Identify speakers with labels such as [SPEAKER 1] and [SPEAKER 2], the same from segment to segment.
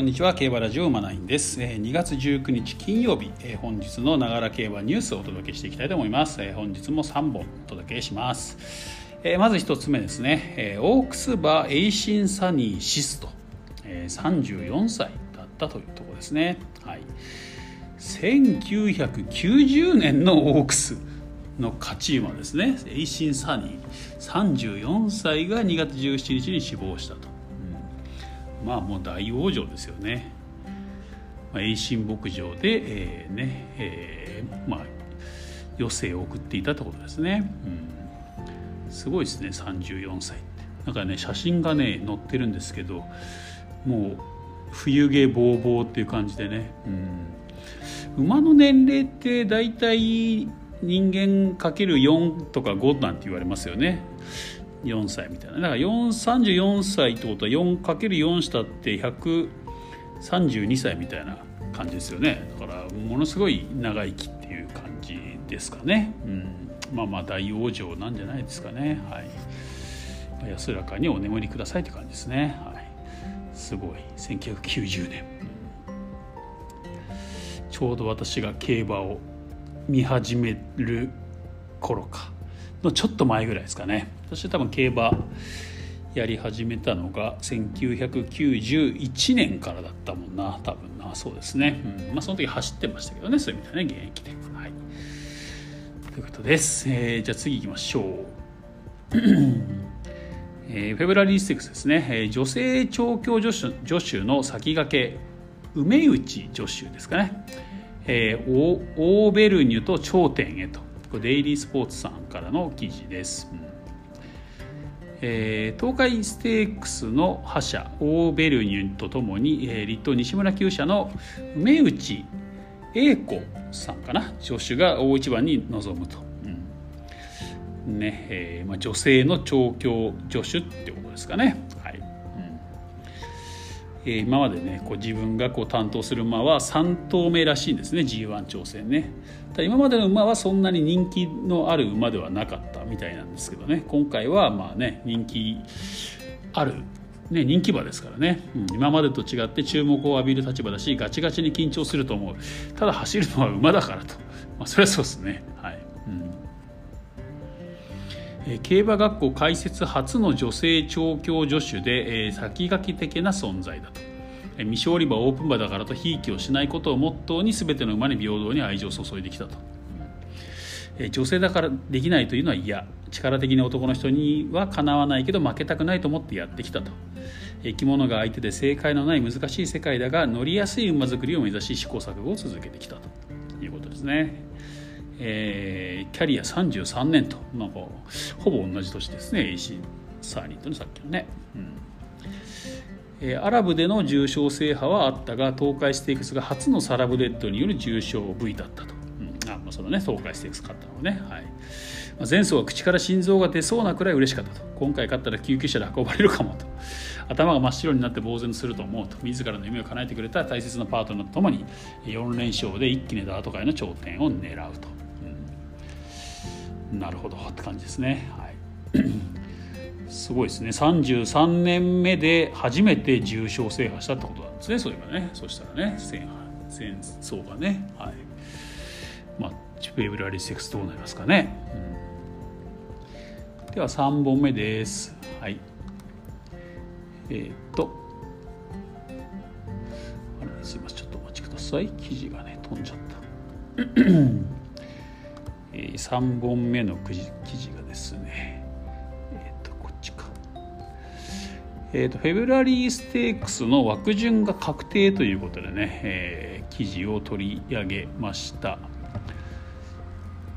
[SPEAKER 1] こんにちは。競馬ラジオ馬ナインです。2月19日金曜日本日のながら競馬ニュースをお届けしていきたいと思います。本日も3本お届けします。まず1つ目ですね。オークス馬エイシンサニー死す34歳だったというところですね。はい。1990年のオークスの勝ち馬ですね。エイシンサニー。34歳が2月17日に死亡したと。まあもう大往生ですよね。まあ、栄心牧場で、えー、ねえー、まあ、余生を送っていたってことですね。うん、すごいですね34歳って。なんかね写真がね載ってるんですけどもう冬毛ぼうぼうっていう感じでね、うん、馬の年齢って大体人間かける4とか5なんて言われますよね4歳みたいな。だから34歳ってことは 4×4 したって132歳みたいな感じですよね。だからものすごい長生きっていう感じですかね、うん、まあまあ大往生なんじゃないですかね。はい。安らかにお眠りくださいって感じですね。はい。すごい。1990年、ちょうど私が競馬を見始める頃か。のちょっと前ぐらいですかね。私は多分競馬やり始めたのが1991年からだったもんな。多分な。そうですね、うん、まあその時走ってましたけどね。そういう意味ではね現役で。はい。ということです、えー、じゃあ次行きましょう。えー、フェブラリーステックスですね、えー、女性調教助手助手の先駆け梅内助手ですかね、えー、オーベルニュと頂点へと。デイリースポーツさんからの記事です。えー、東海ステークスの覇者オーベルニュンとともに、えー、立東西村厩舎の梅内英子さんかな助手が大一番に臨むと、うんねえーまあ、女性の調教助手ってことですかね。えー、今までねこう自分がこう担当する馬は3頭目らしいんですね G1 挑戦ね。ただ。今までの馬はそんなに人気のある馬ではなかったみたいなんですけどね。今回はまあね人気ある、ね、人気馬ですからね、うん、今までと違って注目を浴びる立場だしガチガチに緊張すると思う。ただ走るのは馬だからと、まあ、それはそうですね。はい、うん。競馬学校開設初の女性調教助手で、先駆け的な存在だと。未勝利馬オープン馬だからとひいきをしないことをモットーに全ての馬に平等に愛情を注いできたと、女性だからできないというのは嫌。力的な男の人にはかなわないけど負けたくないと思ってやってきたと。生き物が相手で正解のない難しい世界だが乗りやすい馬作りを目指し試行錯誤を続けてきたということですね。えー、キャリア33年と。なんかほぼ同じ年ですね AC サーニーとねさっきのね。うん。アラブでの重賞制覇はあったが東海ステークスが初のサラブレッドによる重賞 V だったと、うん、あまあそのね東海ステークス勝ったのはね、はい。まあ、前走は口から心臓が出そうなくらい嬉しかったと。今回勝ったら救急車で運ばれるかもと。頭が真っ白になって呆然すると思うと。自らの夢を叶えてくれた大切なパートナーとともに4連勝で一気にダート界の頂点を狙うと、なるほどって感じですね。はい。すごいですね。33年目で初めて重賞制覇したってことなんですねそういえばね。そしたらね。戦戦争がね。はい。まあチュペブラリーセックスどうなりますかね、うん、では3本目です。はい。えー、っと。あれすいません。ちょっとお待ちください。記事がね飛んじゃった、3本目の記事がですねえーと、こっちか。えっとフェブラリーステークスの枠順が確定ということでね、えー、記事を取り上げました。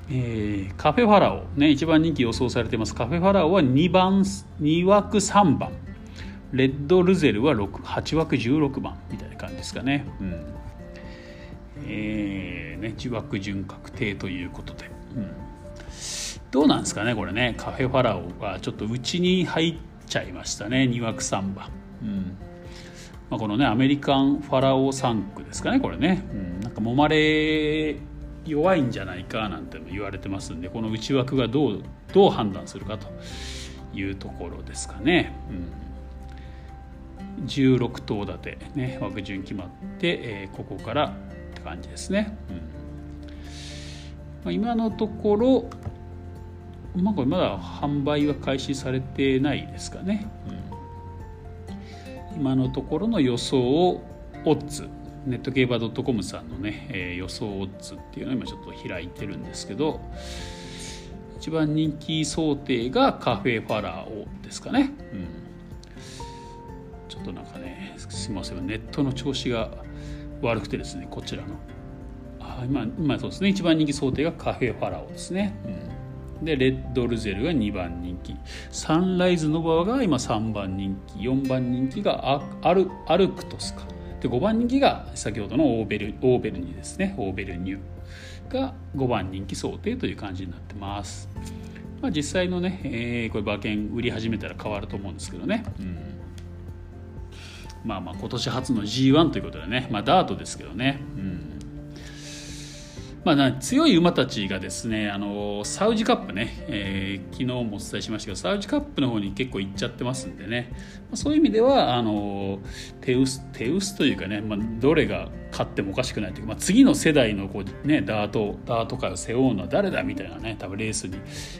[SPEAKER 1] えー、カフェファラオ、ね、一番人気予想されていますカフェファラオは2番2枠3番レッドルゼルは8枠16番みたいな感じですかね。うんえーね、自枠順確定ということで、うん、どうなんですかねこれね。カフェファラオがちょっと内に入ってちゃいましたね2枠3番、うん。まあ、このねアメリカンファラオ3区ですかねこれね、うん、なんか揉まれ弱いんじゃないかなんても言われてますんでこの内枠がどうどう判断するかというところですかね、16頭立て、ね、枠順決まって、えー、ここからって感じですね。うんまあ、今のところ、まあ、これまだ販売は開始されてないですかね。うん、今のところの予想をオッズネット競馬 .com さんのね、えー、予想オッズっていうのを今ちょっと開いてるんですけど一番人気想定がカフェファラオですかね、うん、ちょっとなんかねすみませんネットの調子が悪くてですねこちらの。あ今今そうですね。一番人気想定がカフェファラオですね、うん、でレッドルゼルが2番人気。サンライズノバが今3番人気。4番人気がアルアルクトスか。で5番人気が先ほどのオーベルオーベルニですね。オーベルニュが5番人気想定という感じになってます、まあ、実際のね、えー、これ馬券売り始めたら変わると思うんですけどね、うん、まあまあ今年初の G1 ということでね、まあ、ダートですけどね、うんまあ、強い馬たちがですねあのサウジカップね、えー、昨日もお伝えしましたけどサウジカップの方に結構行っちゃってますんでね、ま、そういう意味ではあの手薄手薄というかね、まあ、どれが勝ってもおかしくないというか、まあ、次の世代のこう、ね、ダートダート界を背負うのは誰だみたいなね多分レースに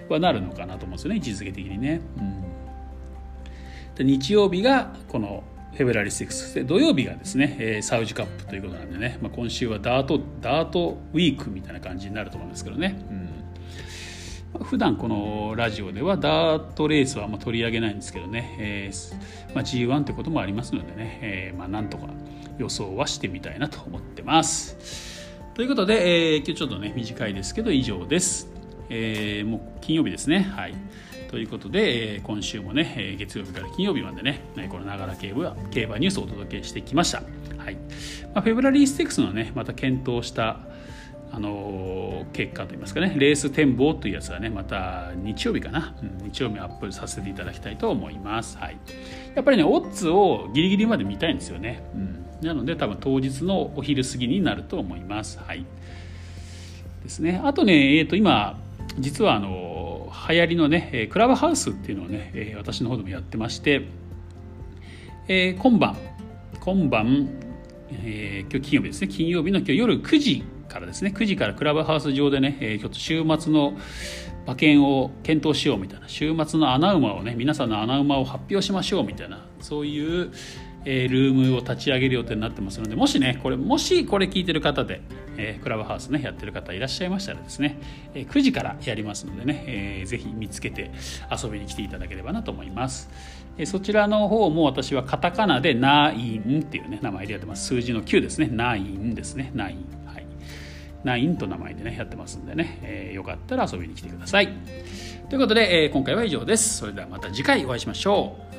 [SPEAKER 1] はなるのかなと思うんですよね位置づけ的にね。うん、で日曜日がこのフェブラリー6で土曜日がですね、えー、サウジカップということなんでね、まあ、今週はダートダートウィークみたいな感じになると思うんですけどね、うん、普段このラジオではダートレースはあんま取り上げないんですけどね、えーまあ、G1 ってこともありますのでね、えーまあ、なんとか予想はしてみたいなと思ってます。ということで、えー、今日ちょっとね短いですけど以上です。えー、もう金曜日ですね。はい。ということで、え今週もね、え月曜日から金曜日までね、このながら競馬競馬ニュースをお届けしてきました。はい。まあ、フェブラリーステックスのね、また検討したあの結果といいますかねレース展望というやつはねまた日曜日かな、うん、日曜日アップさせていただきたいと思います、はい、やっぱりねオッズをギリギリまで見たいんですよね、うん、なので多分当日のお昼過ぎになると思います。はい。ですね。あとねえっ、ー、と今実はあの流行りのねクラブハウスっていうのをね私の方でもやってまして、えー、今晩今晩、えー、今日金曜日ですね。金曜日の今日夜9時からですね。9時からクラブハウス上でね、えー、ちょっと週末の馬券を検討しようみたいな週末の穴馬をね皆さんの穴馬を発表しましょうみたいなそういうえー、ルームを立ち上げる予定になってますのでもしねこれもしこれ聞いてる方で、えー、クラブハウスねやってる方いらっしゃいましたらですね、えー、9時からやりますのでね、えー、ぜひ見つけて遊びに来ていただければなと思います、えー、そちらの方も私はカタカナでナインっていうね名前でやってます。数字の9ですね。ナインですね。ナイン。はい。ナインと名前でねやってますんでね、えー、よかったら遊びに来てください。ということで、えー、今回は以上です。それではまた次回お会いしましょう。